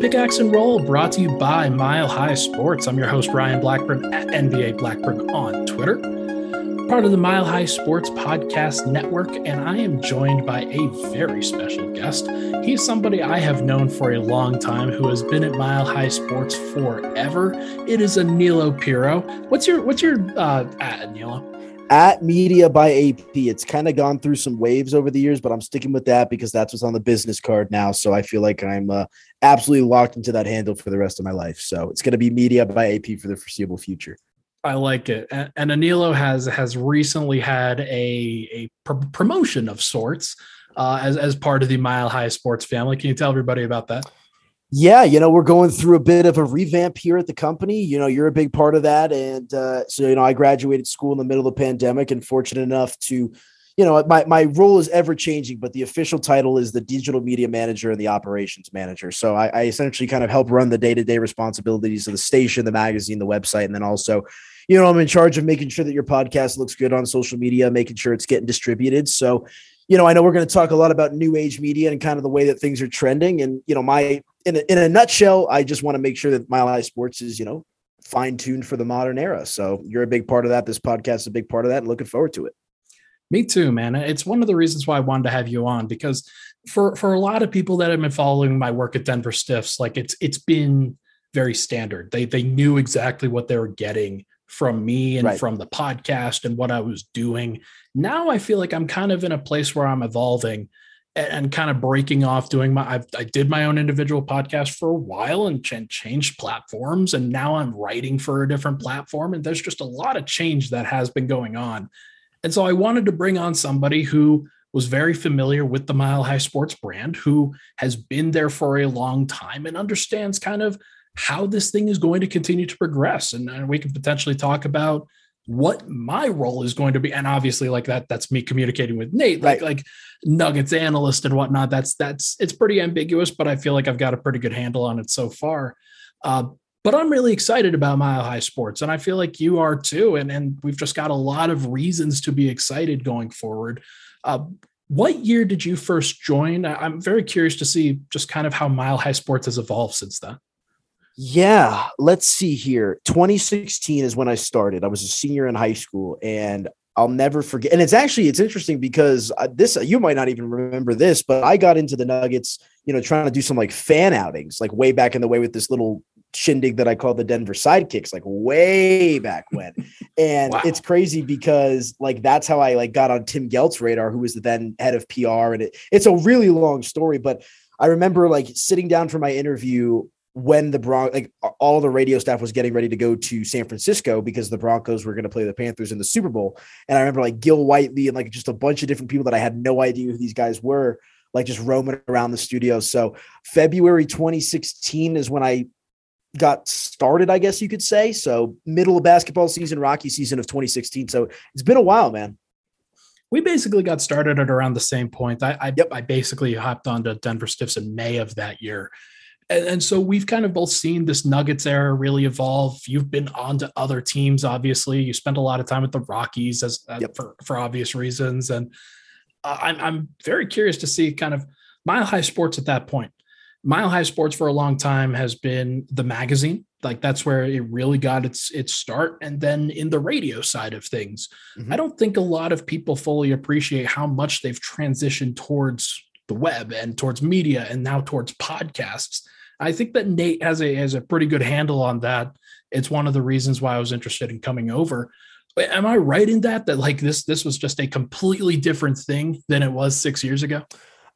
Pickaxe and Roll, brought to you by Mile High Sports. I'm your host, Ryan Blackburn at NBA Blackburn on Twitter, part of the Mile High Sports Podcast Network, and I am joined by a very special guest. He's somebody I have known for a long time who has been at Mile High Sports forever. It is Aniello Piro. What's your what's your uh at Aniello? At media by AP. It's kind of gone through some waves over the years, but I'm sticking with that because that's what's on the business card now. So I feel like I'm uh, absolutely locked into that handle for the rest of my life. So it's going to be media by AP for the foreseeable future. I like it. And, Aniello has has recently had a a pr- promotion of sorts uh, as as part of the Mile High Sports family. Can you tell everybody about that? Yeah, you know, we're going through a bit of a revamp here at the company. You know, you're a big part of that. And uh, so, you know, I graduated school in the middle of the pandemic and fortunate enough to, you know, my, my role is ever changing, but the official title is the digital media manager and the operations manager. So I, I essentially kind of help run the day to day responsibilities of the station, the magazine, the website, and then also, you know, I'm in charge of making sure that your podcast looks good on social media, making sure it's getting distributed. So, you know, I know we're going to talk a lot about new age media and kind of the way that things are trending. And, you know, my in a, in a nutshell, I just want to make sure that Mile High Sports is, you know, fine tuned for the modern era. So you're a big part of that. This podcast is a big part of that and looking forward to it. Me too, man. It's one of the reasons why I wanted to have you on because for for a lot of people that have been following my work at Denver Stiffs, like it's it's been very standard. They they knew exactly what they were getting from me and right. from the podcast and what I was doing. Now I feel like I'm kind of in a place where I'm evolving and kind of breaking off doing my I've, i did my own individual podcast for a while and ch- changed platforms and now i'm writing for a different platform and there's just a lot of change that has been going on. And so i wanted to bring on somebody who was very familiar with the mile high sports brand who has been there for a long time and understands kind of how this thing is going to continue to progress. And, and we can potentially talk about what my role is going to be. And obviously like that that's me communicating with nate like right. like nuggets analyst and whatnot. That's that's it's pretty ambiguous but i feel like i've got a pretty good handle on it so far. Uh, but i'm really excited about mile high sports and i feel like you are too and and we've just got a lot of reasons to be excited going forward. Uh, what year did you first join? I'm very curious to see just kind of how mile high sports has evolved since then yeah, let's see here. 2016 is when I started. I was a senior in high school and I'll never forget. And it's actually it's interesting because uh, this you might not even remember this, but I got into the Nuggets, you know, trying to do some like fan outings, like way back in the way with this little shindig that I call the Denver Sidekicks, like way back when. And wow. it's crazy because like that's how I like got on Tim Gelt's radar, who was the then head of PR. And it, it's a really long story, but I remember like sitting down for my interview when the Bron like all the radio staff was getting ready to go to San Francisco because the Broncos were going to play the Panthers in the Super Bowl. And I remember like Gil Whiteley and like just a bunch of different people that I had no idea who these guys were, like just roaming around the studio. So February 2016 is when I got started, I guess you could say. So middle of basketball season, Rocky season of 2016. So it's been a while, man. We basically got started at around the same point. I I, yep. I basically hopped onto Denver Stiffs in May of that year and, and, so we've kind of both seen this Nuggets era really evolve. You've been on to other teams, obviously. You spent a lot of time with the Rockies as uh, yep. for, for obvious reasons. And uh, I'm, I'm very curious to see kind of Mile High Sports at that point. Mile High Sports for a long time has been the magazine. Like that's where it really got its its start. And then in the radio side of things, mm-hmm. I don't think a lot of people fully appreciate how much they've transitioned towards the web and towards media and now towards podcasts I think that Nate has a has a pretty good handle on that. It's one of the reasons why I was interested in coming over. Am I right in that that like this this was just a completely different thing than it was six years ago?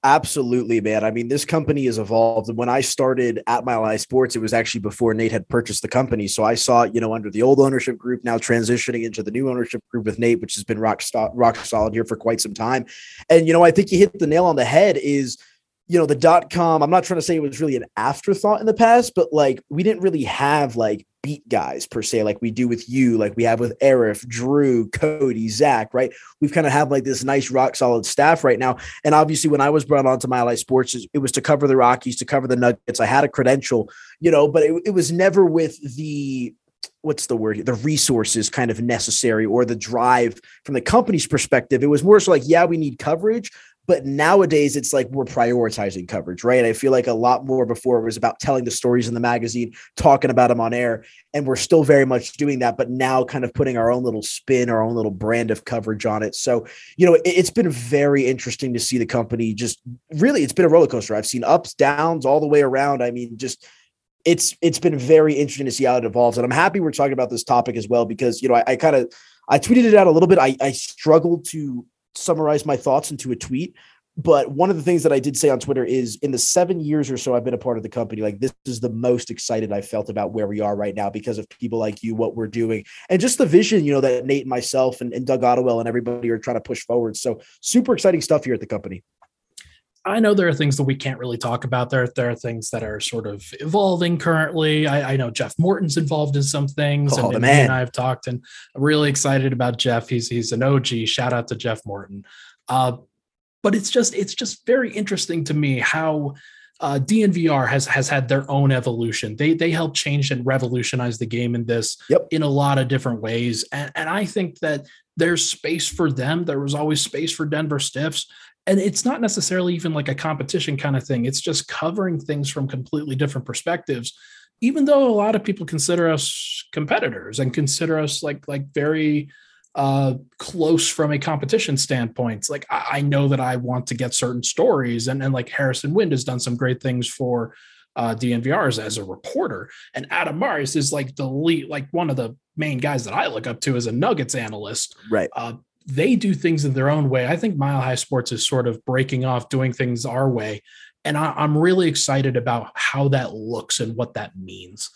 Absolutely, man. I mean, this company has evolved. When I started at Mile High Sports, it was actually before Nate had purchased the company. So I saw you know, under the old ownership group, now transitioning into the new ownership group with Nate, which has been rock, rock solid here for quite some time. And, you know, I think you hit the nail on the head is – you know the dot com i'm not trying to say it was really an afterthought in the past but like we didn't really have like beat guys per se like we do with you like we have with Arif, drew cody zach right? We've kind of have like this nice rock solid staff right now. And obviously when i was brought onto Mile high sports it was to cover the rockies to cover the nuggets. I had a credential you know but it, it was never with the what's the word the resources kind of necessary or the drive from the company's perspective. It was more so like yeah we need coverage but nowadays, it's like we're prioritizing coverage, right? I feel like a lot more before it was about telling the stories in the magazine, talking about them on air, and we're still very much doing that. But now, kind of putting our own little spin, our own little brand of coverage on it. So, you know, it, has been very interesting to see the company just really. It's been a roller coaster. I've seen ups, downs, all the way around. I mean, just it's it's been very interesting to see how it evolves, and I'm happy we're talking about this topic as well because you know I, I kind of I tweeted it out a little bit. I, I struggled to summarize my thoughts into a tweet. But one of the things that I did say on Twitter is in the seven years or so I've been a part of the company, like this is the most excited I felt about where we are right now because of people like you, what we're doing, and just the vision, you know, that Nate and myself and, and Doug Ottewell and everybody are trying to push forward. So super exciting stuff here at the company. I know there are things that we can't really talk about. There, there are things that are sort of evolving currently. I, I know Jeff Morton's involved in some things, oh, and, and, and I have talked, and I'm really excited about Jeff. He's he's an OG. Shout out to Jeff Morton. Uh, but it's just it's just very interesting to me how uh, DNVR has has had their own evolution. They they helped change and revolutionize the game in this yep. in a lot of different ways, and, and I think that there's space for them. There was always space for Denver Stiffs and it's not necessarily even like a competition kind of thing. It's just covering things from completely different perspectives even though a lot of people consider us competitors and consider us like like very uh close from a competition standpoint. Like I, I know that i want to get certain stories and and like harrison wind has done some great things for uh dnvrs as a reporter and adam mares is like the lead like one of the main guys that i look up to as a nuggets analyst. Right. Uh they do things in their own way. I think Mile High Sports is sort of breaking off, doing things our way. And I, am really excited about how that looks and what that means.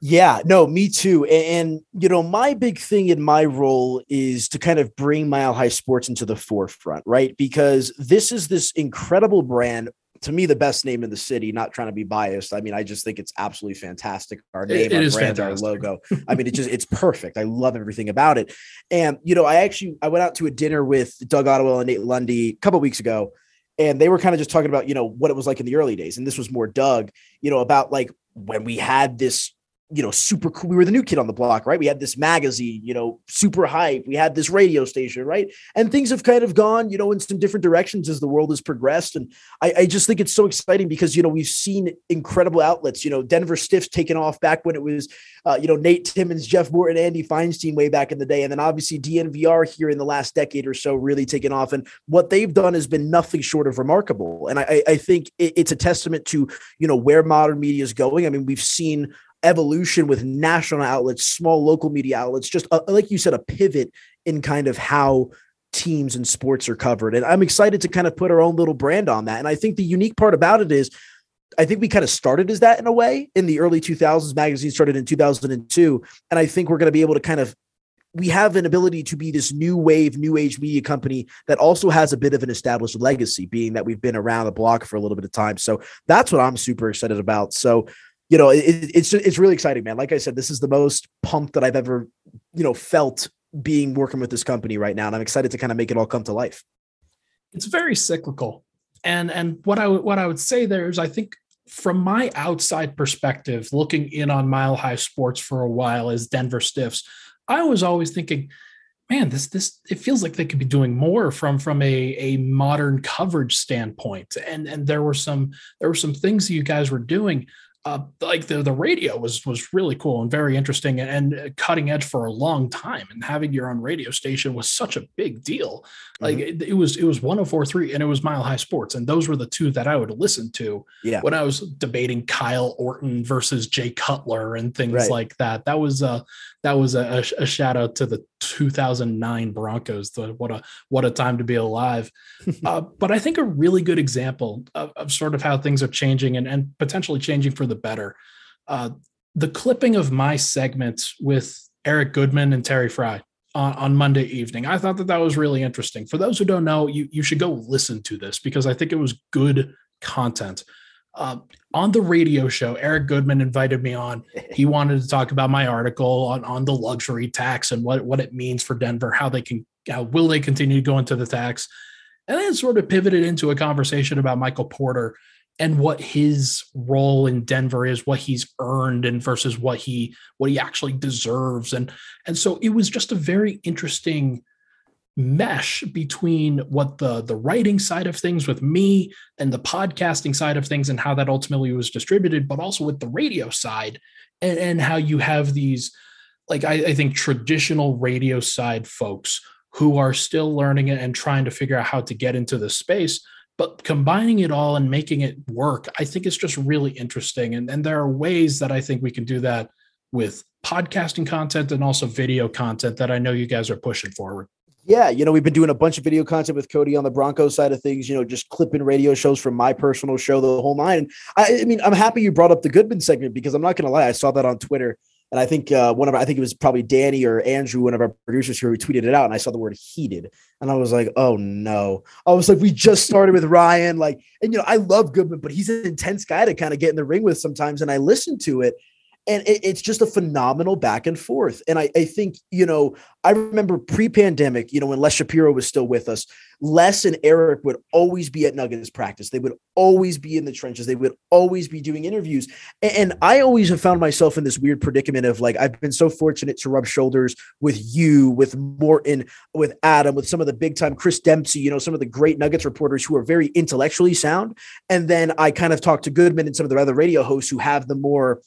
Yeah, no, me too. And, and, you know, my big thing in my role is to kind of bring Mile High Sports into the forefront, right? Because this is this incredible brand to me the best name in the city not trying to be biased. I mean i just think it's absolutely fantastic. Our name it, it our brand fantastic. our logo. I mean it just it's perfect. I love everything about it. And you know i actually i went out to a dinner with doug ottewell and nate lundy a couple weeks ago and they were kind of just talking about you know what it was like in the early days. And this was more doug you know about like when we had this you know, super cool. We were the new kid on the block, right? We had this magazine, you know, super hype. We had this radio station, right? And things have kind of gone, you know, in some different directions as the world has progressed. And I, I just think it's so exciting because, you know, we've seen incredible outlets, you know, Denver Stiffs taken off back when it was, uh, you know, Nate Timmons, Jeff Morton, Andy Feinstein way back in the day. And then obviously DNVR here in the last decade or so really taken off. And what they've done has been nothing short of remarkable. And I, I think it's a testament to, you know, where modern media is going. I mean, we've seen evolution with national outlets, small local media outlets, just a, like you said, a pivot in kind of how teams and sports are covered. And I'm excited to kind of put our own little brand on that. And I think the unique part about it is I think we kind of started as that in a way in the early 2000s. Magazine started in 2002. And I think we're going to be able to kind of we have an ability to be this new wave, new age media company that also has a bit of an established legacy, being that we've been around the block for a little bit of time. So that's what I'm super excited about. So you know, it, it's it's really exciting, man. Like I said, this is the most pumped that I've ever, you know, felt being working with this company right now, and I'm excited to kind of make it all come to life. It's very cyclical, and and what I what I would say there is, I think from my outside perspective, looking in on Mile High Sports for a while as Denver Stiffs, I was always thinking, man, this this it feels like they could be doing more from from a a modern coverage standpoint, and and there were some there were some things that you guys were doing uh, like the, the radio was was really cool and very interesting and, and, cutting edge for a long time and having your own radio station was such a big deal like mm-hmm. it, it, was it was 1043 and it was mile high sports and those were the two that i would listen to yeah. when i was debating kyle orton versus jay cutler and things right. like that that was uh that was a, a, shout out to the 2009 broncos the, what a what a time to be alive uh, but i think a really good example of, of sort of how things are changing and, and potentially changing for the better. Uh, the clipping of my segment with Eric Goodman and Terry Frei on, on, Monday evening, I thought that that was really interesting. For those who don't know, you, you should go listen to this because I think it was good content. Uh, on the radio show, Eric Goodman invited me on. He wanted to talk about my article on, on the luxury tax and what, what it means for Denver, how they can, how will they continue to go into the tax. And then sort of pivoted into a conversation about Michael Porter and what his role in Denver is, what he's earned and versus what he what he actually deserves. And and so it was just a very interesting mesh between what the the writing side of things with me and the podcasting side of things and how that ultimately was distributed, but also with the radio side and, and how you have these like I, I think traditional radio side folks who are still learning it and trying to figure out how to get into the space but combining it all and making it work i think it's just really interesting. And, and there are ways that i think we can do that with podcasting content and also video content that i know you guys are pushing forward yeah, you know, we've been doing a bunch of video content with Cody on the Broncos side of things, you know, just clipping radio shows from my personal show, the whole nine. I, I mean, I'm happy you brought up the Goodman segment because I'm not going to lie. I saw that on Twitter. And I think uh, one of our, I think it was probably Danny or Andrew, one of our producers here, who tweeted it out. And I saw the word heated. And I was like, oh no. I was like, we just started with Ryan. Like, and you know, I love Goodman, but he's an intense guy to kind of get in the ring with sometimes. And I listened to it and it, it's just a phenomenal back and forth. And I, I think, you know, I remember pre pandemic, you know, when Les Shapiro was still with us, Les and Eric would always be at Nuggets practice. They would always be in the trenches. They would always be doing interviews. And, and I always have found myself in this weird predicament of like, I've been so fortunate to rub shoulders with you, with Morton, with Adam, with some of the big time Chris Dempsey, you know, some of the great Nuggets reporters who are very intellectually sound. And then I kind of talk to Goodman and some of the other radio hosts who have the more,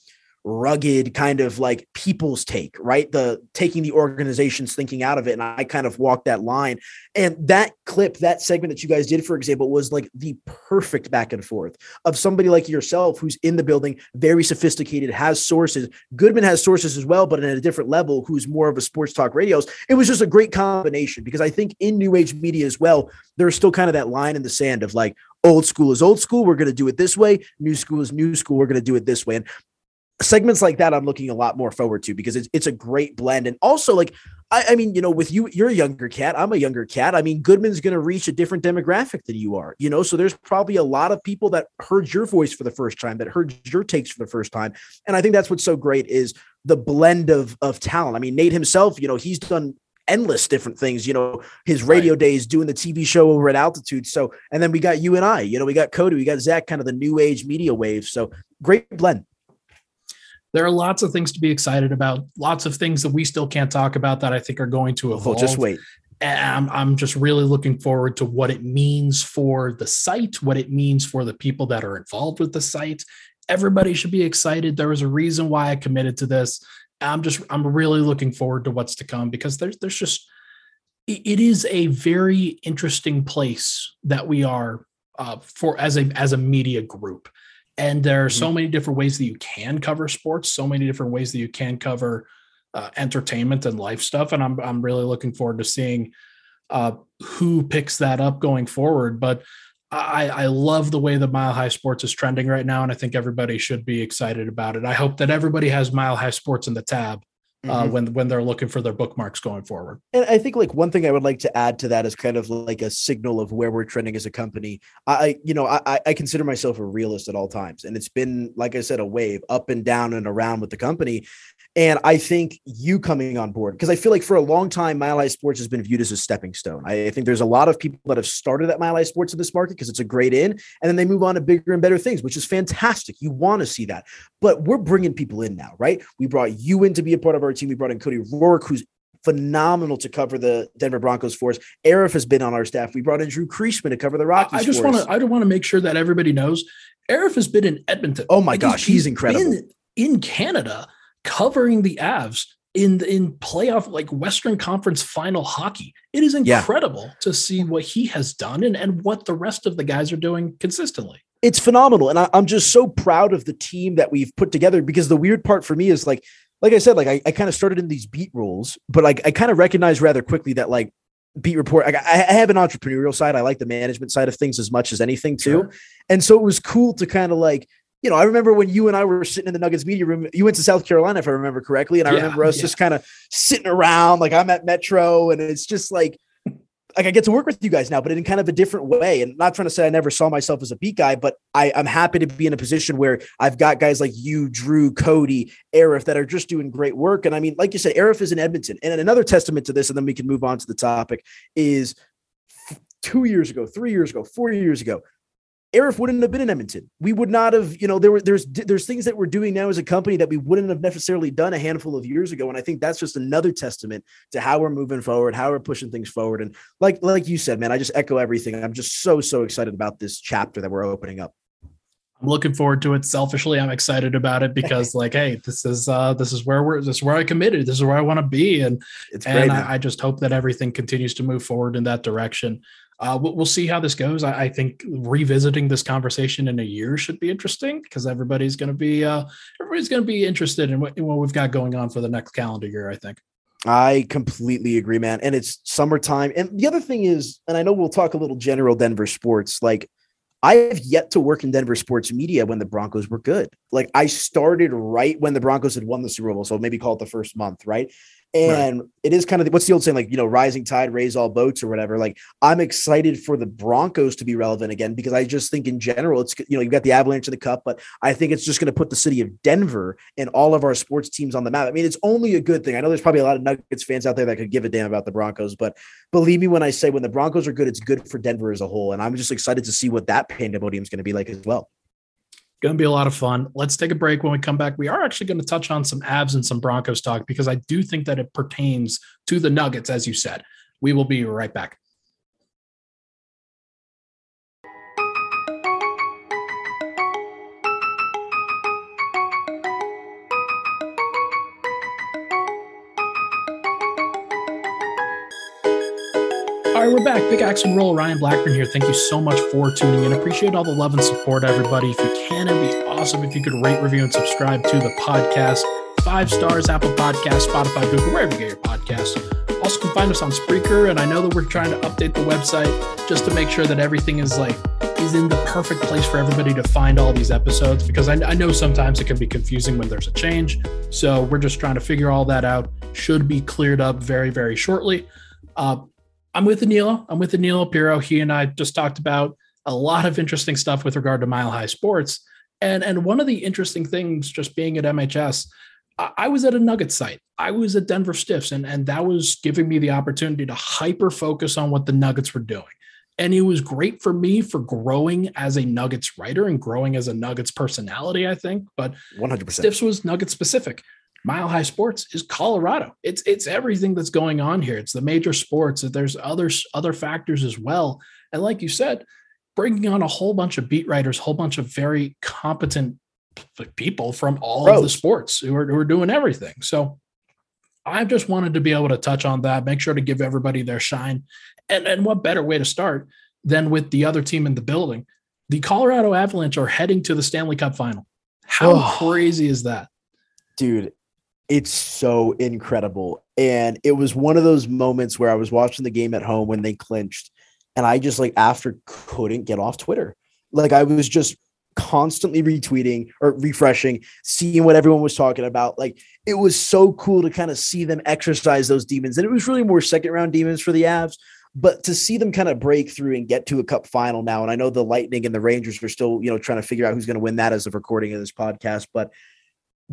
rugged kind of like people's take, right? The taking the organization's thinking out of it. And I kind of walked that line. And that clip, that segment that you guys did, for example, was like the perfect back and forth of somebody like yourself who's in the building, very sophisticated, has sources. Goodman has sources as well, but at a different level, who's more of a sports talk radios. It was just a great combination because I think in new age media as well, there's still kind of that line in the sand of like, old school is old school. We're going to do it this way. New school is new school. We're going to do it this way. And segments like that I'm looking a lot more forward to because it's it's a great blend. And also like I, I mean, you know, with you, you're a younger cat. I'm a younger cat. I mean, Goodman's going to reach a different demographic than you are, you know. So there's probably a lot of people that heard your voice for the first time, that heard your takes for the first time, and I think that's what's so great is the blend of of talent. I mean, Nate himself, you know, he's done endless different things, you know, his radio right. days doing the TV show over at altitude. So, and then we got you and I, you know, we got Cody, we got Zach, kind of the new age media wave. So great blend there are lots of things to be excited about, lots of things that we still can't talk about that I think are going to evolve. Oh, just wait. I'm, I'm just really looking forward to what it means for the site, what it means for the people that are involved with the site. Everybody should be excited. There was a reason why I committed to this. I'm just I'm really looking forward to what's to come because there's there's just it is a very interesting place that we are uh, for as a as a media group and there are so mm-hmm. many different ways that you can cover sports so many different ways that you can cover uh, entertainment and life stuff and i'm, I'm really looking forward to seeing uh, who picks that up going forward. But I, I love the way the mile high sports is trending right now and i think everybody should be excited about it. I hope that everybody has mile high sports in the tab uh, mm-hmm. when when they're looking for their bookmarks going forward. And I think like one thing I would like to add to that is kind of like a signal of where we're trending as a company. I you know I I consider myself a realist at all times, and it's been like I said a wave up and down and around with the company. And I think you coming on board, because I feel like for a long time, Mile High Sports has been viewed as a stepping stone. I think there's a lot of people that have started at Mile High Sports in this market because it's a great in, and then they move on to bigger and better things, which is fantastic. You want to see that. But we're bringing people in now, right? We brought you in to be a part of our team. We brought in Cody Roark, who's phenomenal to cover the Denver Broncos for us. Arif has been on our staff. We brought in Drew Creasman to cover the Rockies. I just want to I don't want to make sure that everybody knows Arif has been in Edmonton. Oh my gosh, he's, he's incredible. in Canada covering the Avs in in playoff like Western Conference final hockey. It is incredible yeah. to see what he has done and, and what the rest of the guys are doing consistently. It's phenomenal. And I, am just so proud of the team that we've put together because the weird part for me is like, like I said, like I, I kind of started in these beat roles, but like I kind of recognized rather quickly that like beat report, I, I have an entrepreneurial side. I like the management side of things as much as anything too. Sure. And so it was cool to kind of like you know, I remember when you and I were sitting in the Nuggets media room. You went to South Carolina, if I remember correctly, and I yeah, remember us yeah. just kind of sitting around, like I'm at Metro, and it's just like like I get to work with you guys now, but in kind of a different way. And not trying to say I never saw myself as a beat guy, but I, I'm happy to be in a position where I've got guys like you, Drew, Cody, Arif that are just doing great work. And I mean, like you said, Arif is in Edmonton. And another testament to this, and then we can move on to the topic, is two years ago, three years ago, four years ago, Arif wouldn't have been in Edmonton. We would not have, you know, there were there's there's things that we're doing now as a company that we wouldn't have necessarily done a handful of years ago. And I think that's just another testament to how we're moving forward, how we're pushing things forward. And like like you said, man, I just echo everything. I'm just so so excited about this chapter that we're opening up. I'm looking forward to it. Selfishly, I'm excited about it because, like, hey, this is uh this is where we're this is where I committed. This is where I want to be, and It's and great. I, I just hope that everything continues to move forward in that direction. Uh, we'll, see how this goes. I, I think revisiting this conversation in a year should be interesting because everybody's going to be uh, everybody's going to be interested in what, in what we've got going on for the next calendar year. I think. I completely agree, man. And it's summertime. And the other thing is, and I know we'll talk a little general Denver sports, like I have yet to work in Denver sports media when the Broncos were good. Like I started right when the Broncos had won the Super Bowl. So maybe call it the first month, right? And it is kind of what's the old saying, like, you know, rising tide raise all boats or whatever. Like, I'm excited for the Broncos to be relevant again because I just think in general, it's, you know, you've got the Avalanche in the cup, but I think it's just going to put the city of Denver and all of our sports teams on the map. I mean, it's only a good thing. I know there's probably a lot of Nuggets fans out there that could give a damn about the Broncos, but believe me when I say when the Broncos are good, it's good for Denver as a whole. And I'm just excited to see what that pandemonium is going to be like as well. Going to be a lot of fun. Let's take a break. When we come back, we are actually going to touch on some Avs and some Broncos talk because I do think that it pertains to the Nuggets, as you said. We will be right back. All right, we're back. Pickaxe and Roll. Ryan Blackburn here. Thank you so much for tuning in. Appreciate all the love and support, everybody. If you can, it'd be awesome if you could rate, review, and subscribe to the podcast. Five stars, Apple Podcast, Spotify, Google, wherever you get your podcasts. Also, can find us on Spreaker, and I know that we're trying to update the website just to make sure that everything is like is in the perfect place for everybody to find all these episodes because I, I know sometimes it can be confusing when there's a change. So we're just trying to figure all that out. Should be cleared up very, very shortly. Uh, I'm with Aniello. I'm with Aniello Piro. He and I just talked about a lot of interesting stuff with regard to Mile High Sports. And and one of the interesting things, just being at MHS, I, I was at a Nugget site. I was at Denver Stiffs, and and that was giving me the opportunity to hyper focus on what the Nuggets were doing. And it was great for me for growing as a Nuggets writer and growing as a Nuggets personality, I think. But 100%. Stiffs was Nugget specific. Mile High Sports is Colorado. It's it's everything that's going on here. It's the major sports. That there's other other factors as well. And like you said, bringing on a whole bunch of beat writers, a whole bunch of very competent people from all of the sports who are, who are doing everything. So I just wanted to be able to touch on that, make sure to give everybody their shine. And and what better way to start than with the other team in the building? The Colorado Avalanche are heading to the Stanley Cup final. How Oh. crazy is that? dude it's so incredible. And it was one of those moments where i was watching the game at home when they clinched and i just like after couldn't get off twitter. Like i was just constantly retweeting or refreshing seeing what everyone was talking about. Like it was so cool to kind of see them exercise those demons and it was really more second round demons for the avs but to see them kind of break through and get to a cup final now and i know the lightning and the rangers are still you know trying to figure out who's going to win that as of recording of this podcast but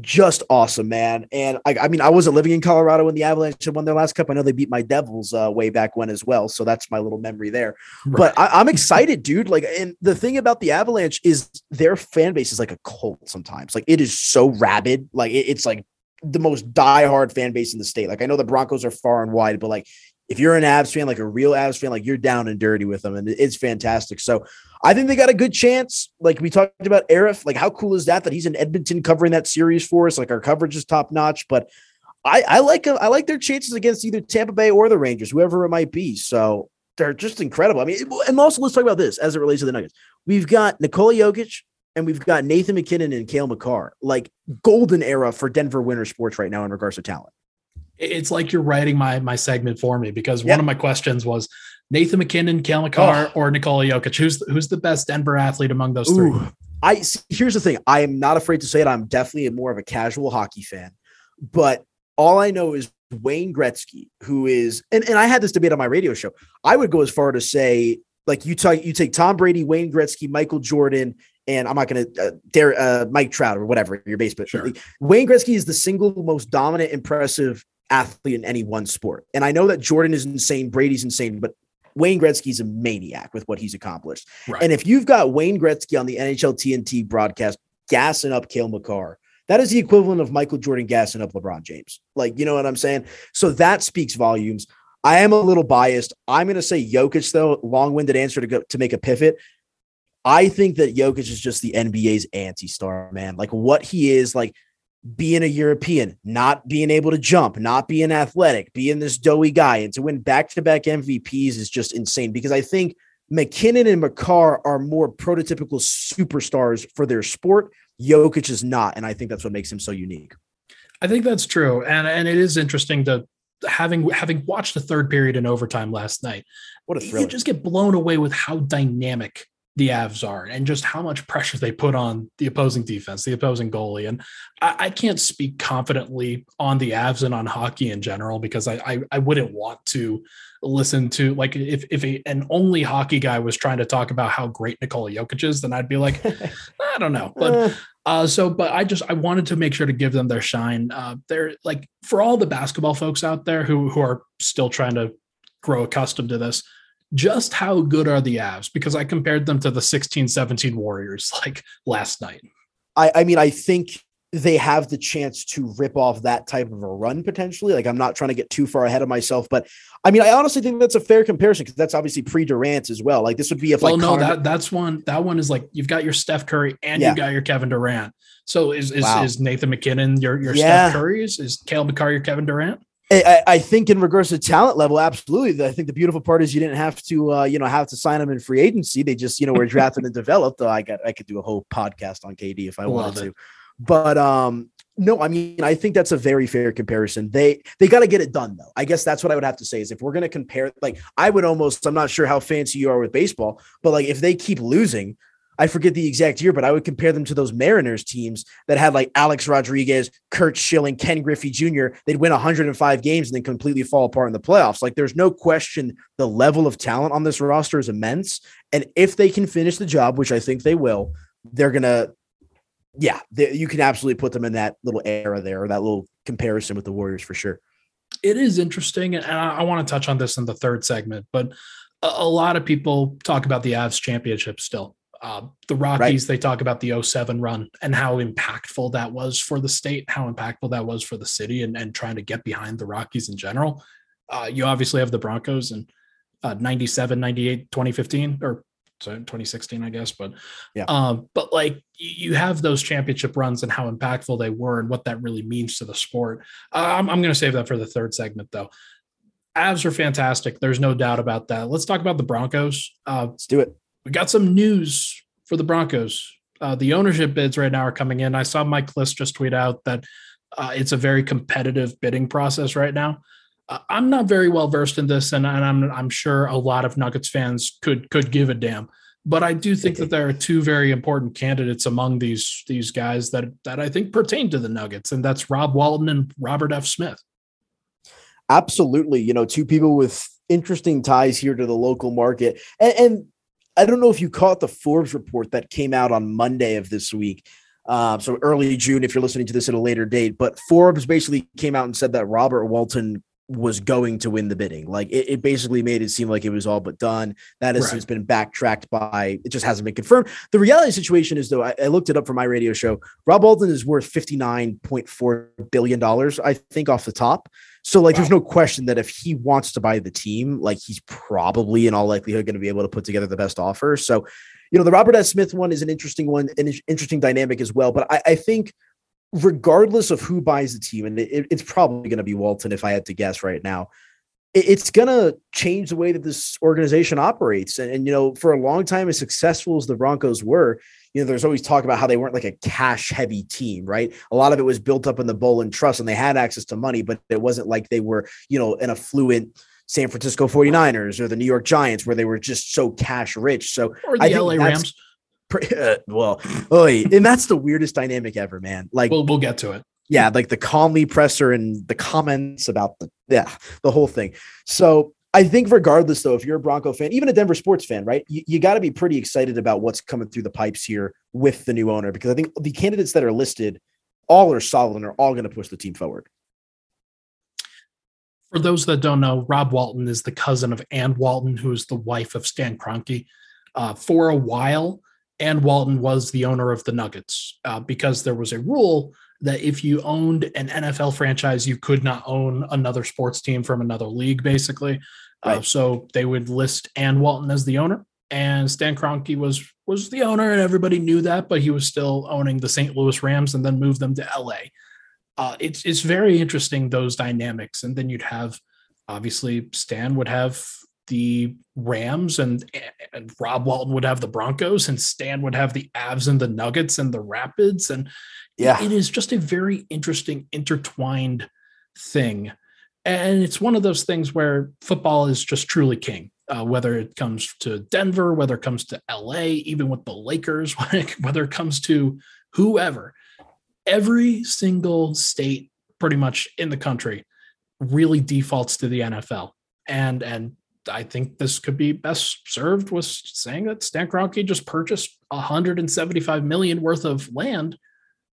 just awesome, man. And I, I mean, I wasn't living in Colorado when the Avalanche had won their last cup. I know they beat my Devils uh, way back when as well. So that's my little memory there. But I, I'm excited, dude. Like, and the thing about the Avalanche is their fan base is like a cult sometimes. Like, it is so rabid. Like, it- it's like the most diehard fan base in the state. Like, I know the Broncos are far and wide, but like, if you're an Avs fan, like a real Avs fan, like you're down and dirty with them, and it's fantastic. So I think they got a good chance. Like we talked about Arif, like how cool is that that he's in Edmonton covering that series for us? Like our coverage is top notch, but I, I like I like their chances against either Tampa Bay or the Rangers, whoever it might be. So they're just incredible. I mean, and also let's talk about this as it relates to the Nuggets. We've got Nikola Jokic and we've got Nathan MacKinnon and Cale Makar, like golden era for Denver winter sports right now in regards to talent. It's like you're writing my my segment for me because Yeah. one of my questions was Nathan MacKinnon, Cale Makar, Oh. or Nikola Jokic. Who's who's the best Denver athlete among those three? Ooh, I see, here's the thing. I am not afraid to say it. I'm definitely more of a casual hockey fan, but All I know is Wayne Gretzky, who is, and, and I had this debate on my radio show. I would go as far to say, like you take you take Tom Brady, Wayne Gretzky, Michael Jordan, and I'm not going to uh, dare uh, Mike Trout or whatever your base, but sure. Wayne Gretzky is the single most dominant, impressive athlete in any one sport. And I know that Jordan is insane, Brady's insane, but Wayne Gretzky's a maniac with what he's accomplished. Right. And if you've got Wayne Gretzky on the NHL TNT broadcast gassing up Cale Makar, that is the equivalent of Michael Jordan gassing up LeBron James. Like, you know what I'm saying? So that speaks volumes. I am a little biased. I'm going to say Jokic, though, long winded answer to go to make a pivot. I think that Jokic is just the NBA's anti star, man. Like what he is, like being a European, not being able to jump, not being athletic, being this doughy guy, and to win back to back MVPs is just insane because I think MacKinnon and Makar are more prototypical superstars for their sport. Jokic is not. And I think that's what makes him so unique. I think that's true. And and it is interesting to having having watched the third period in overtime last night. What a thrill. You just get blown away with how dynamic the Avs are and just how much pressure they put on the opposing defense, the opposing goalie. And I, I, can't speak confidently on the Avs and on hockey in general because I, I, I wouldn't want to listen to like if if a, an only hockey guy was trying to talk about how great Nikola Jokic is, then I'd be like, I don't know. But uh. uh, so but I just I wanted to make sure to give them their shine. Uh, they're like for all the basketball folks out there who who are still trying to grow accustomed to this just how good are the Avs? Because I compared them to the 16 17 Warriors like last night. I, I mean, I think they have the chance to rip off that type of a run potentially. Like, I'm not trying to get too far ahead of myself, but I mean, I honestly think that's a fair comparison because that's obviously pre Durant as well. Like, this would be if well, like, no, Connor- that that's one. That one is like you've got your Steph Curry and yeah. you got your Kevin Durant. So is is, wow. is Nathan MacKinnon your your yeah. Steph Curry? Is, is Cale Makar your Kevin Durant? I, I, think in regards to talent level, absolutely. I think the beautiful part is you didn't have to, uh, you know, have to sign them in free agency. They just, you know, were drafted and developed. Though I got, I could do a whole podcast on KD if I Love wanted it. to. But um, no, I mean, I think that's a very fair comparison. They they got to get it done though. I guess that's what I would have to say is if we're going to compare, like, I would almost, I'm not sure how fancy you are with baseball, but like if they keep losing, I forget the exact year, but I would compare them to those Mariners teams that had like Alex Rodriguez, Curt Schilling, Ken Griffey Jr. They'd win 105 games and then completely fall apart in the playoffs. Like there's no question the level of talent on this roster is immense. And if they can finish the job, which I think they will, they're going to, yeah, they, you can absolutely put them in that little era there or that little comparison with the Warriors for sure. It is interesting. And I, I want to touch on this in the third segment, but a, a lot of people talk about the Avs championship still uh, the Rockies, right. they talk about the 07 run and how impactful that was for the state, how impactful that was for the city, and, and trying to get behind the Rockies in general. Uh, you obviously have the Broncos in uh, 97, 98, 2015, or sorry, 2016, I guess. But yeah, um, but like you have those championship runs and how impactful they were and what that really means to the sport. Uh, I'm, I'm going to save that for the third segment, though. Avs are fantastic. There's no doubt about that. Let's talk about the Broncos. Uh, Let's do it we got some news for the Broncos. Uh, the ownership bids right now are coming in. I saw Mike Klis just tweet out that uh, it's a very competitive bidding process right now. Uh, I'm not very well versed in this, and, and, I'm I'm sure a lot of Nuggets fans could could give a damn. But I do think that there are two very important candidates among these these guys that that I think pertain to the Nuggets, and that's Rob Walton and Robert F. Smith. Absolutely, you know, two people with interesting ties here to the local market, and, and I don't know if you caught the Forbes report that came out on Monday of this week. Uh, so early June, if you're listening to this at a later date, but Forbes basically came out and said that Robert Walton was going to win the bidding. Like it, it basically made it seem like it was all but done. That has right. been backtracked by it just hasn't been confirmed. The reality situation is though, I, I looked it up for my radio show. Rob Walton is worth $59.4 billion, I think, off the top. So like, wow. there's no question that if he wants to buy the team, like he's probably in all likelihood going to be able to put together the best offer. So, you know, the Robert F. Smith one is an interesting one, an interesting dynamic as well. But I, I think regardless of who buys the team, and it, it's probably going to be Walton if I had to guess right now, it, it's going to change the way that this organization operates. And, and, you know, for a long time, as successful as the Broncos were, you know, there's always talk about how they weren't like a cash heavy team, right? A lot of it was built up in the Bowlen Trust and they had access to money, but it wasn't like they were, you know, an affluent San Francisco 49ers or the New York Giants where they were just so cash rich. So or the LA Rams. Uh, well, oy, and that's the weirdest dynamic ever, man. Like we'll, we'll get to it. yeah, like the Conley presser and the comments about the yeah, the whole thing. So I think regardless though, if you're a Bronco fan, even a Denver sports fan, right, you, you got to be pretty excited about what's coming through the pipes here with the new owner because I think the candidates that are listed all are solid and are all going to push the team forward. For those that don't know, Rob Walton is the cousin of Ann Walton, who is the wife of Stan Kroenke. Uh, for a while, Ann Walton was the owner of the Nuggets uh, because there was a rule that if you owned an NFL franchise, you could not own another sports team from another league, basically. Uh, right. Uh, so they would list Ann Walton as the owner, and Stan Kroenke was was the owner, and everybody knew that, but he was still owning the St. Louis Rams, and then moved them to LA. Uh, it's it's very interesting those dynamics, and then you'd have obviously Stan would have the Rams and, and Rob Walton would have the Broncos and Stan would have the Avs and the Nuggets and the Rapids. And yeah, it is just a very interesting intertwined thing. And it's one of those things where football is just truly king, uh, whether it comes to Denver, whether it comes to LA, even with the Lakers, whether it comes to whoever. Every single state, pretty much in the country, really defaults to the NFL. And and I think this could be best served with saying that Stan Kroenke just purchased 175 million worth of land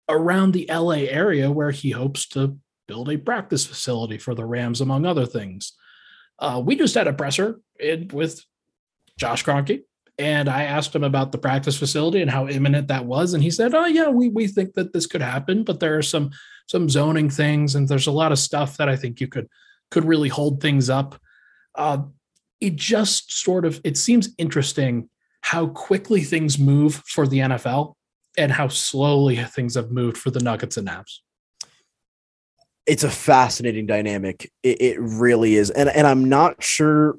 around the LA area where he hopes to build a practice facility for the Rams, among other things. Uh, we just had a presser in, with Josh Kroenke, and I asked him about the practice facility and how imminent that was, and he said, "Oh yeah, we we think that this could happen, but there are some some zoning things, and there's a lot of stuff that I think you could could really hold things up." Uh, it just sort of it seems interesting how quickly things move for the NFL and how slowly things have moved for the Nuggets and Avs. It's a fascinating dynamic. It, it really is. And, and I'm not sure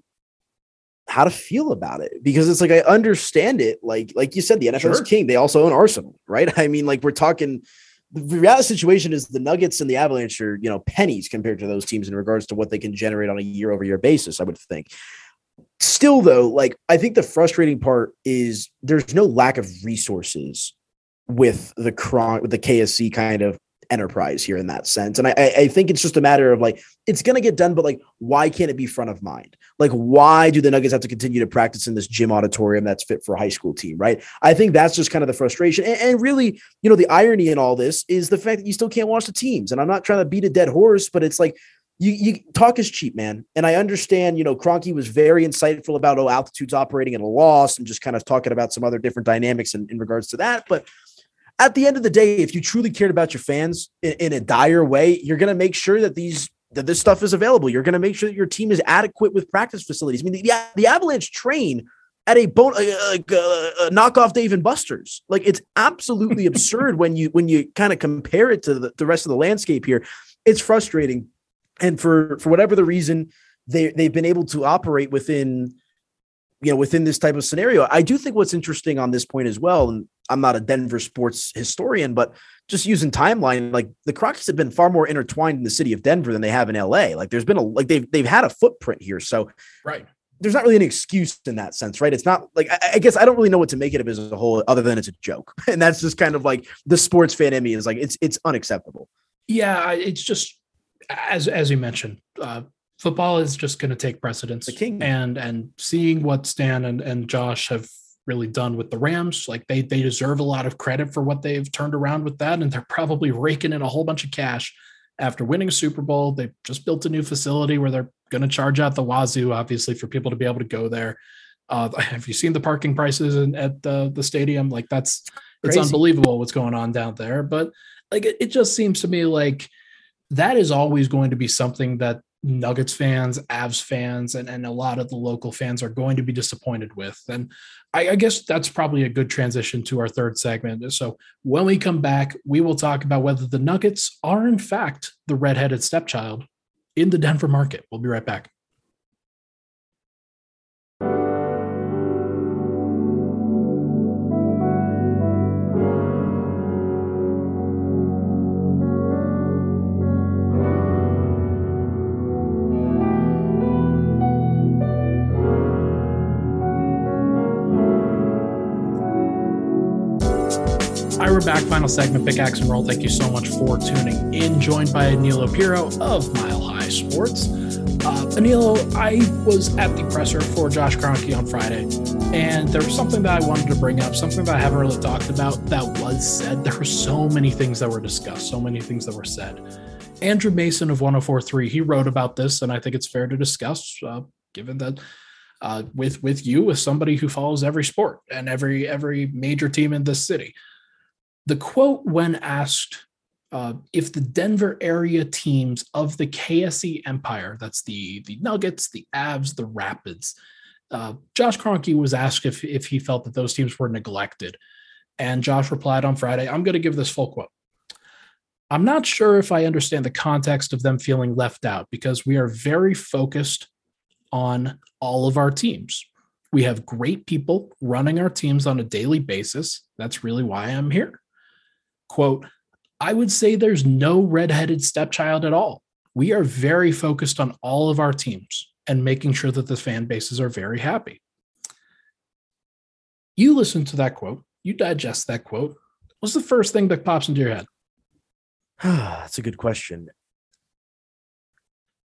how to feel about it because it's like I understand it. Like like you said, the NFL's sure. king. They also own Arsenal, right? I mean, like we're talking. The reality situation is the Nuggets and the Avalanche are you know pennies compared to those teams in regards to what they can generate on a year over year basis. I would think still though like i think the frustrating part is there's no lack of resources with the cron with the kse kind of enterprise here in that sense. And I, I think it's just a matter of like it's going to get done but like why can't it be front of mind? Like why do the nuggets have to continue to practice in this gym auditorium that's fit for a high school team right? I think that's just kind of the frustration. And, and really you know the irony in all this is the fact that you still can't watch the teams. And i'm not trying to beat a dead horse but it's like you, you talk is cheap, man. And I understand, you know, Kroenke was very insightful about oh, altitudes operating at a loss and just kind of talking about some other different dynamics in, in regards to that. But at the end of the day, if you truly cared about your fans in, in a dire way, you're going to make sure that these that this stuff is available. You're going to make sure that your team is adequate with practice facilities. I mean, the, the Avalanche train at a bone uh, uh, like a, a knockoff Dave and Buster's. Like it's absolutely absurd when you when you kind of compare it to the, the rest of the landscape here. It's frustrating and for for whatever the reason they they've been able to operate within you know within this type of scenario i do think what's interesting on this point as well and i'm not a denver sports historian but just using timeline like the Kroenkes have been far more intertwined in the city of denver than they have in la like there's been a like they've they've had a footprint here so right there's not really an excuse in that sense, right? It's not like I, I, guess I don't really know what to make it of as a whole, other than it's a joke, and that's just kind of like the sports fan in me is like it's it's unacceptable. Yeah, it's just as as you mentioned, uh, football is just going to take precedence. The king. And and seeing what Stan and, and Josh have really done with the Rams, like they they deserve a lot of credit for what they've turned around with that, and they're probably raking in a whole bunch of cash after winning a Super Bowl. They just built a new facility where they're going to charge out the wazoo, obviously, for people to be able to go there. Uh, have you seen the parking prices in, at the the stadium? Like that's Crazy. it's unbelievable what's going on down there. But like it, it just seems to me like that is always going to be something that Nuggets fans, Avs fans, and, and a lot of the local fans are going to be disappointed with. And I, I, guess that's probably a good transition to our third segment. So when we come back, we will talk about whether the Nuggets are, in fact, the redheaded stepchild in the Denver market. We'll be right back. We're back. Final segment, Pickaxe and Roll. Thank you so much for tuning in. Joined by Aniello Piro of Mile High Sports. Uh, Aniello, I was at the presser for Josh Kroenke on Friday, and there was something that I wanted to bring up, something that I haven't really talked about that was said. There were so many things that were discussed, so many things that were said. Andrew Mason of 1043, he wrote about this, and I think it's fair to discuss, uh, given that uh, with with you as somebody who follows every sport and every every major team in this city. The quote when asked uh, if the Denver area teams of the KSE Empire, that's the the Nuggets, the Avs, the Rapids, uh, Josh Kroenke was asked if if he felt that those teams were neglected, and Josh replied on Friday, "I'm going to give this full quote." I'm not sure if I understand the context of them feeling left out because we are very focused on all of our teams. We have great people running our teams on a daily basis. That's really why I'm here. Quote, I would say there's no redheaded stepchild at all. We are very focused on all of our teams and making sure that the fan bases are very happy. You listen to that quote, you digest that quote. What's the first thing that pops into your head? That's a good question.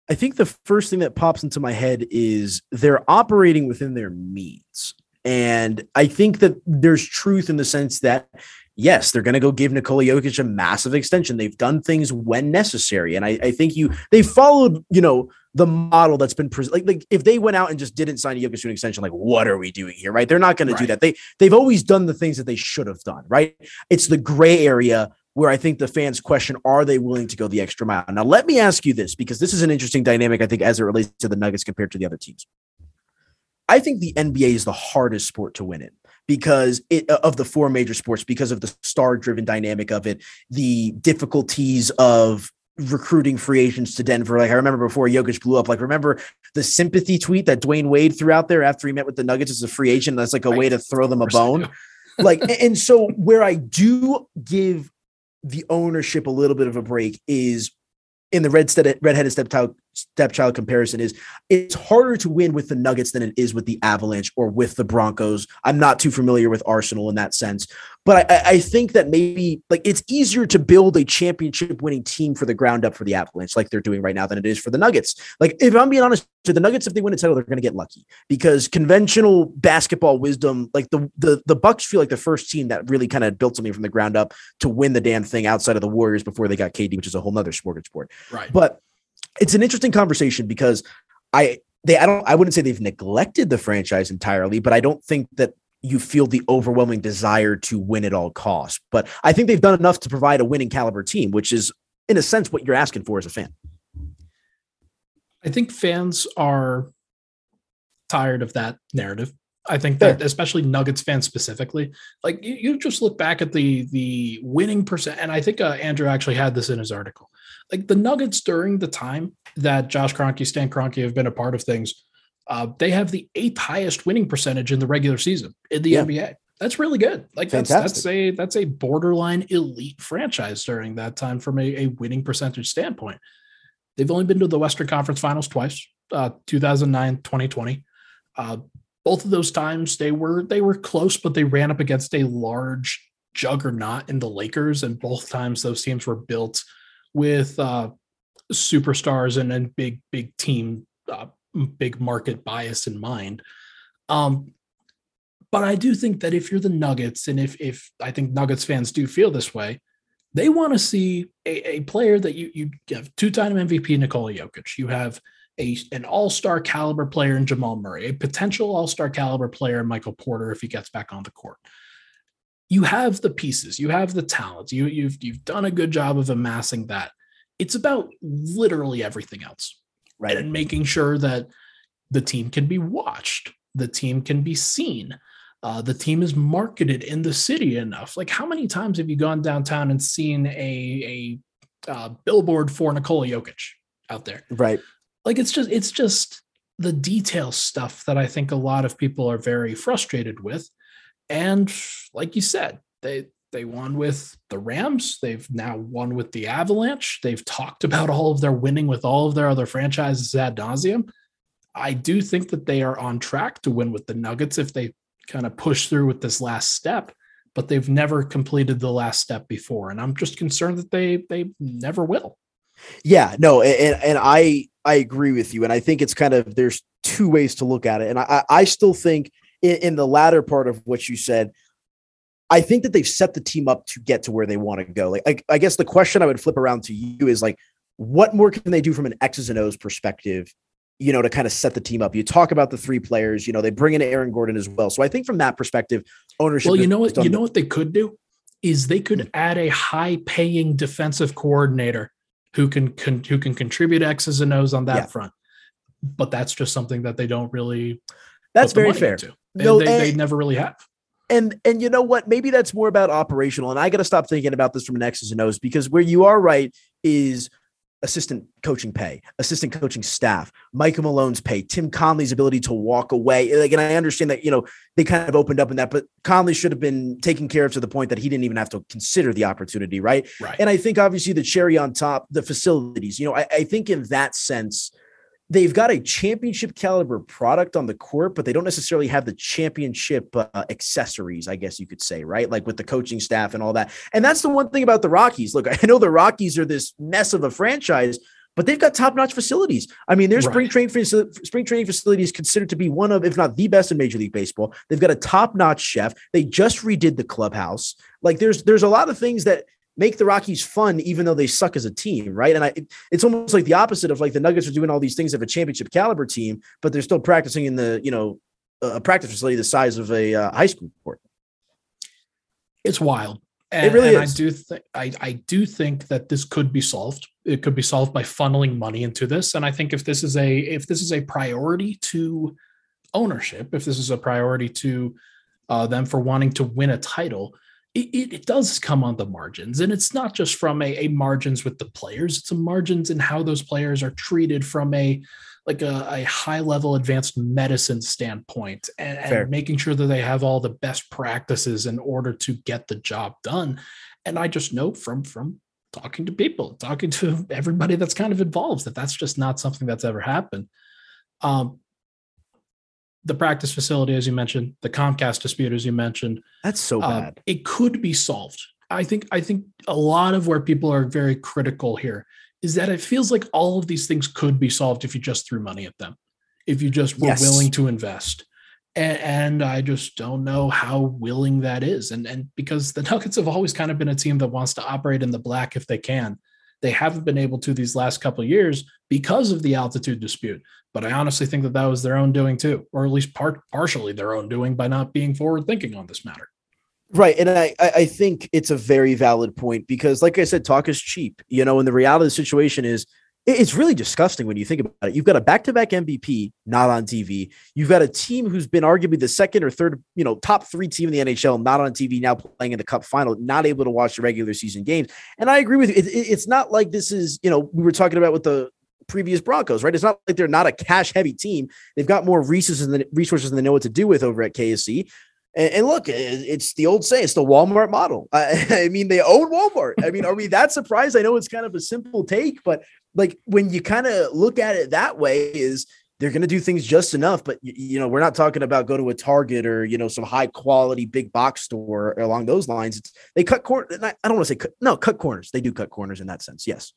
I think the first thing that pops into my head is they're operating within their means. And I think that there's truth in the sense that, yes, they're going to go give Nikola Jokic a massive extension. They've done things when necessary. And I, I think you, they followed, you know, the model that's been pre- like, like if they went out and just didn't sign a Jokic to an extension, like what are we doing here? Right. They're not going right. to do that. They, they've always done the things that they should have done. Right. It's the gray area where I think the fans question are they willing to go the extra mile? Now, let me ask you this because this is an interesting dynamic, I think, as it relates to the Nuggets compared to the other teams. I think the NBA is the hardest sport to win in because it uh, of the four major sports because of the star driven dynamic of it, the difficulties of recruiting free agents to Denver. Like I remember before Jokic blew up, like remember the sympathy tweet that Dwyane Wade threw out there after he met with the Nuggets as a free agent. That's like a right. way to throw them a bone. like and so where I do give the ownership a little bit of a break is in the red redheaded stepchild stepchild comparison is it's harder to win with the Nuggets than it is with the Avalanche or with the Broncos. I'm not too familiar with Arsenal in that sense, but I, I think that maybe like it's easier to build a championship winning team for the ground up for the Avalanche, like they're doing right now, than it is for the Nuggets. Like if I'm being honest, to the Nuggets, if they win a title, they're going to get lucky because conventional basketball wisdom, like the the the Bucks, feel like the first team that really kind of built something from the ground up to win the damn thing outside of the Warriors before they got KD, which is a whole nother sport. Right, but it's an interesting conversation because I they I don't I wouldn't say they've neglected the franchise entirely, but I don't think that you feel the overwhelming desire to win at all costs. But I think they've done enough to provide a winning caliber team, which is in a sense what you're asking for as a fan. I think fans are tired of that narrative. I think that especially Nuggets fans specifically, like you, you, just look back at the the winning percent, and I think uh, Andrew actually had this in his article like the Nuggets during the time that Josh Kroenke, Stan Kroenke have been a part of things, uh, they have the eighth highest winning percentage in the regular season in the yeah. NBA. That's really good. Like that's that's a that's a borderline elite franchise during that time from a, a winning percentage standpoint. They've only been to the Western Conference Finals twice, uh, 2009, 2020. Uh, both of those times they were they were close, but they ran up against a large juggernaut in the Lakers, and both times those teams were built with uh, superstars and, and big big team uh, big market bias in mind. Um, but i do think that if you're the nuggets and if if i think nuggets fans do feel this way they want to see a, a player that you you have two-time mvp nikola jokic. You have a, an all-star caliber player in jamal murray a potential all-star caliber player in michael porter if he gets back on the court you have the pieces, you have the talent, you you've you've done a good job of amassing that. It's about literally everything else, right? And making sure that the team can be watched, the team can be seen, uh, the team is marketed in the city enough. Like, how many times have you gone downtown and seen a a uh, billboard for Nikola Jokic out there? Right. Like, it's just it's just the detail stuff that I think a lot of people are very frustrated with and like you said, they they won with the Rams. They've now won with the Avalanche. They've talked about all of their winning with all of their other franchises ad nauseum. I do think that they are on track to win with the Nuggets if they kind of push through with this last step. but they've never completed the last step before. And I'm just concerned that they they never will. Yeah, no, and and I I agree with you, and I think it's kind of there's two ways to look at it, and I I still think in, in the latter part of what you said, I think that they've set the team up to get to where they want to go. Like I, I guess the question I would flip around to you is like, what more can they do from an X's and O's perspective you know, to kind of set the team up. You talk about the three players, you know, they bring in Aaron Gordon as well. So I think from that perspective, ownership. Well, you know what, you know what they could do is they could hmm. add a high paying defensive coordinator who can, can who can contribute X's and O's on that yeah. front. But that's just something that they don't really. That's very fair. Into. No, they, they never really have. And and you know what? Maybe that's more about operational. And I got to stop thinking about this from an X's and O's because where you are right is assistant coaching pay, assistant coaching staff, Michael Malone's pay, Tim Connelly's ability to walk away. Like, and I understand that, you know, they kind of opened up in that, but Connelly should have been taken care of to the point that he didn't even have to consider the opportunity. Right. Right. And I think obviously the cherry on top, the facilities, you know, I, I think in that sense, they've got a championship caliber product on the court, but they don't necessarily have the championship uh, accessories, I guess you could say, right? Like with the coaching staff and all that. And that's the one thing about the Rockies. Look, I know the Rockies are this mess of a franchise, but they've got top-notch facilities. I mean, their right. spring training facility, spring training facility is considered to be one of, if not the best in Major League Baseball. They've got a top-notch chef. They just redid the clubhouse. Like, there's there's a lot of things that make the Rockies fun, even though they suck as a team, right? And I, it's almost like the opposite of like the Nuggets are doing all these things of a championship caliber team, but they're still practicing in the you know a practice facility the size of a uh, high school court. It's wild. And, it really and is. I do think I, I do think that this could be solved. It could be solved by funneling money into this. And I think if this is a if this is a priority to ownership, if this is a priority to uh, them for wanting to win a title, it, it, does come on the margins and it's not just from a, a, margins with the players it's a margins in how those players are treated from a like a, a high level advanced medicine standpoint and, and, making sure that they have all the best practices in order to get the job done. And i just know from from talking to people talking to everybody that's kind of involved that that's just not something that's ever happened. Um, the practice facility, as you mentioned, the Comcast dispute, as you mentioned. That's so uh, bad. it could be solved. I think. I think a lot of where people are very critical here is that it feels like all of these things could be solved if you just threw money at them, if you just were yes. willing to invest. And, and I just don't know how willing that is. And and because the Nuggets have always kind of been a team that wants to operate in the black if they can. They haven't been able to these last couple years because of the altitude dispute. But I honestly think that that was their own doing too, or at least part partially their own doing by not being forward thinking on this matter. Right. And I, I think it's a very valid point because, like I said, talk is cheap, you know, and the reality of the situation is it's really disgusting when you think about it. You've got a back-to-back MVP not on TV. You've got a team who's been arguably the second or third, you know, top three team in the NHL, not on TV, now playing in the Cup final, not able to watch the regular season games. And I agree with you. It, it, it's not like this is, you know, we were talking about with the previous Broncos, right? It's not like they're not a cash-heavy team. They've got more resources than resources than they know what to do with over at KSE. And, and, look, it's the old saying, it's the Walmart model. I, I, mean, they own Walmart. I mean, are we that surprised? I know it's kind of a simple take, but like when you kind of look at it that way, is they're going to do things just enough. But you know, we're not talking about go to a Target or you know some high quality big box store along those lines. It's, they cut corners. I don't want to say cut, no, cut corners. They do cut corners in that sense. Yes.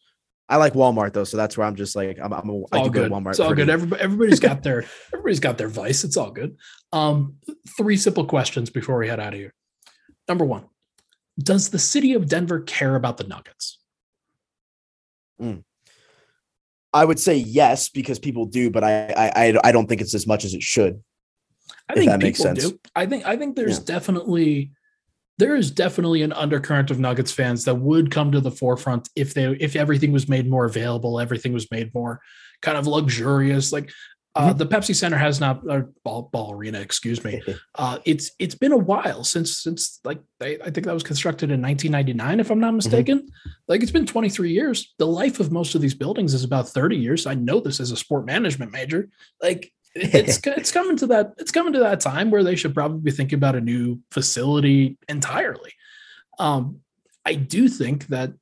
I like Walmart though, so that's where I'm just like I'm. I'm a, I do good. go to Walmart. It's all good. Everybody, everybody's got their everybody's got their vice. It's all good. Um, three simple questions before we head out of here. Number one, does the city of Denver care about the Nuggets? Mm. I would say yes because people do, but I I I don't think it's as much as it should. I think that makes sense. Do. I think I think there's yeah. definitely there is definitely an undercurrent of Nuggets fans that would come to the forefront if they if everything was made more available, everything was made more kind of luxurious. Like uh, mm-hmm. the Pepsi Center has not or ball, ball arena, excuse me. Uh, it's it's been a while since since like they, I think that was constructed in 1999, if I'm not mm-hmm. mistaken. Mm-hmm. Like it's been 23 years. The life of most of these buildings is about 30 years. I know this as a sport management major. Like it's it's coming to that it's coming to that time where they should probably be thinking about a new facility entirely. Um, I do think that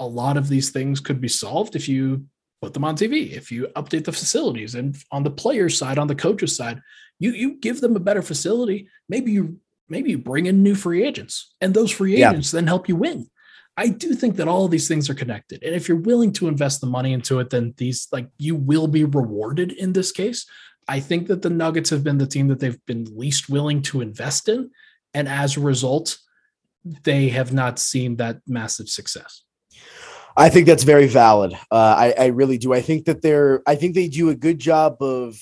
a lot of these things could be solved if you put them on TV, if you update the facilities, and on the players' side, on the coaches' side, you you give them a better facility. Maybe you maybe you bring in new free agents, and those free agents yeah. then help you win. I do think that all of these things are connected. And if you're willing to invest the money into it, then these like you will be rewarded in this case. I think that the Nuggets have been the team that they've been least willing to invest in. And as a result, they have not seen that massive success. I think that's very valid. Uh, I, I really do. I think that they're, I think they do a good job of,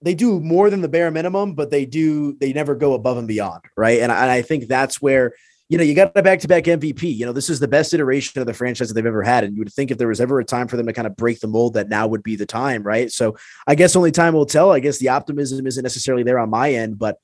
they do more than the bare minimum, but they do, they never go above and beyond. Right. And and I think that's where, you know, you got a back to back MVP. You know, this is the best iteration of the franchise that they've ever had. And you would think if there was ever a time for them to kind of break the mold, that now would be the time. Right. So I guess only time will tell. I guess the optimism isn't necessarily there on my end, but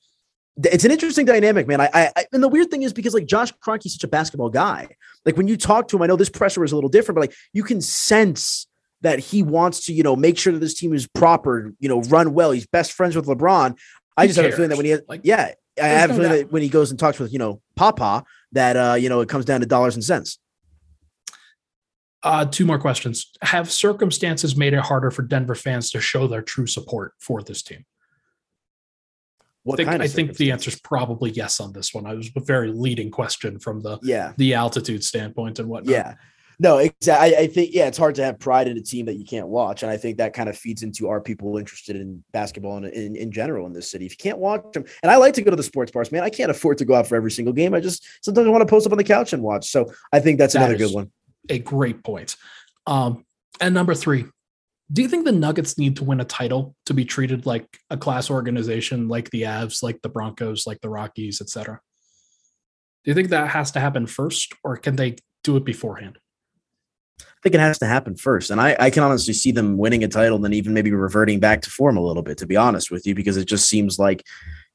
it's an interesting dynamic, man. I, I, and the weird thing is because like Josh Kroenke's such a basketball guy. Like when you talk to him, I know this pressure is a little different, but like you can sense that he wants to, you know, make sure that this team is proper, you know, run well. He's best friends with LeBron. I just cares? have a feeling that when he, has, like, yeah, I have a feeling that when he goes and talks with, you know, Papa, that uh, you know, it comes down to dollars and cents. Uh, two more questions. Have circumstances made it harder for Denver fans to show their true support for this team? What I think, kind of I think the answer is probably yes on this one. I was a very leading question from the yeah the altitude standpoint and whatnot. Yeah. No, exactly. I, I, think yeah, it's hard to have pride in a team that you can't watch, and I think that kind of feeds into our people interested in basketball and in, in general in this city. If you can't watch them, and I like to go to the sports bars, man, I can't afford to go out for every single game. I just sometimes I want to post up on the couch and watch. So I think that's that another good one. A great point. Um, and number three, do you think the Nuggets need to win a title to be treated like a class organization, like the Avs, like the Broncos, like the Rockies, etc.? Do you think that has to happen first, or can they do it beforehand? I think it has to happen first. And I, I can honestly see them winning a title and then even maybe reverting back to form a little bit, to be honest with you, because it just seems like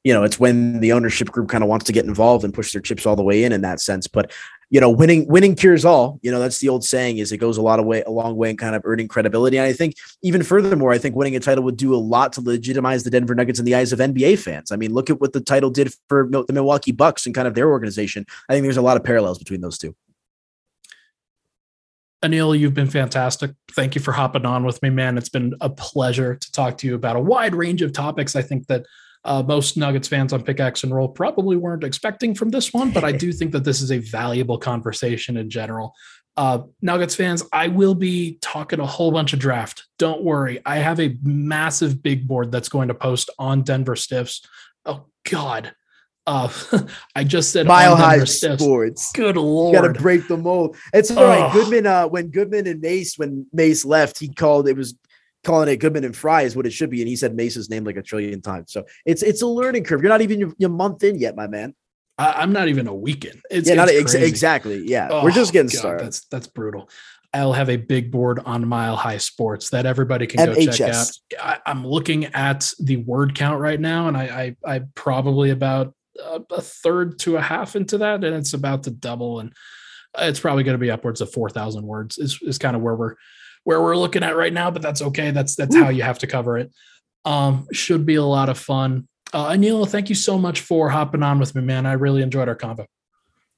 you know, it's when the ownership group kind of wants to get involved and push their chips all the way in in that sense. But you know, winning winning cures all. You know, that's the old saying is it goes a lot of way a long way in kind of earning credibility. And I think even furthermore, I think winning a title would do a lot to legitimize the Denver Nuggets in the eyes of NBA fans. I mean, look at what the title did for the Milwaukee Bucks and kind of their organization. I think there's a lot of parallels between those two. Anil, you've been fantastic. Thank you for hopping on with me, man. It's been a pleasure to talk to you about a wide range of topics. I think that uh, most Nuggets fans on Pickaxe and Roll probably weren't expecting from this one, but I do think that this is a valuable conversation in general. Uh, Nuggets fans, I will be talking a whole bunch of draft. Don't worry. I have a massive big board that's going to post on Denver Stiffs. Oh, God. Uh, I just said mile high sports. Good lord, got to break the mold. It's all right. Goodman, uh, when Goodman and Mace, when Mace left, he called it was calling it Goodman and Fry is what it should be. And he said Mace's name like a trillion times. So it's it's a learning curve. You're not even a month in yet, my man. I, am not even a weekend. It's, yeah, it's not ex- exactly. Yeah, oh, we're just getting God, started. That's that's brutal. I'll have a big board on Mile High Sports that everybody can go check out. I, am looking at the word count right now, and I I, I probably about a, a third to a half into that, and it's about to double, and it's probably going to be upwards of four thousand words. Is is kind of where we're where we're looking at right now, but that's okay. That's that's Ooh. how you have to cover it. Um, should be a lot of fun. Uh, Anil, thank you so much for hopping on with me, man. I really enjoyed our convo.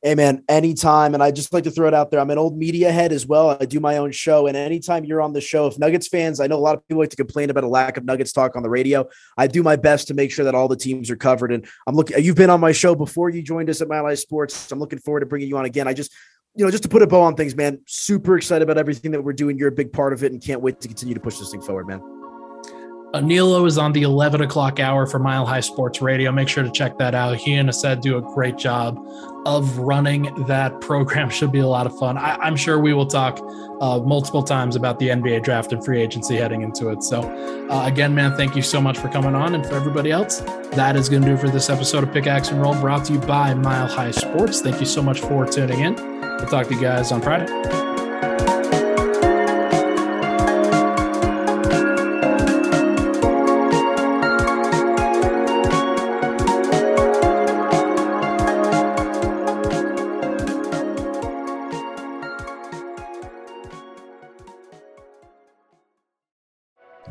Hey man, anytime. And I just like to throw it out there. I'm an old media head as well. I do my own show. And anytime you're on the show, if Nuggets fans, I know a lot of people like to complain about a lack of Nuggets talk on the radio. I do my best to make sure that all the teams are covered. And I'm looking, you've been on my show before you joined us at Mile High Sports. I'm looking forward to bringing you on again. I just you know, just to put a bow on things, man, super excited about everything that we're doing. You're a big part of it and can't wait to continue to push this thing forward, man. Aniello is on the 11 o'clock hour for Mile High Sports Radio. Make sure to check that out. He and Ased do a great job of running that program. Should be a lot of fun. I, am sure we will talk uh, multiple times about the NBA draft and free agency heading into it. So, uh, again, man, thank you so much for coming on. And for everybody else, that is going to do for this episode of Pickaxe and Roll brought to you by Mile High Sports. Thank you so much for tuning in. We'll talk to you guys on Friday.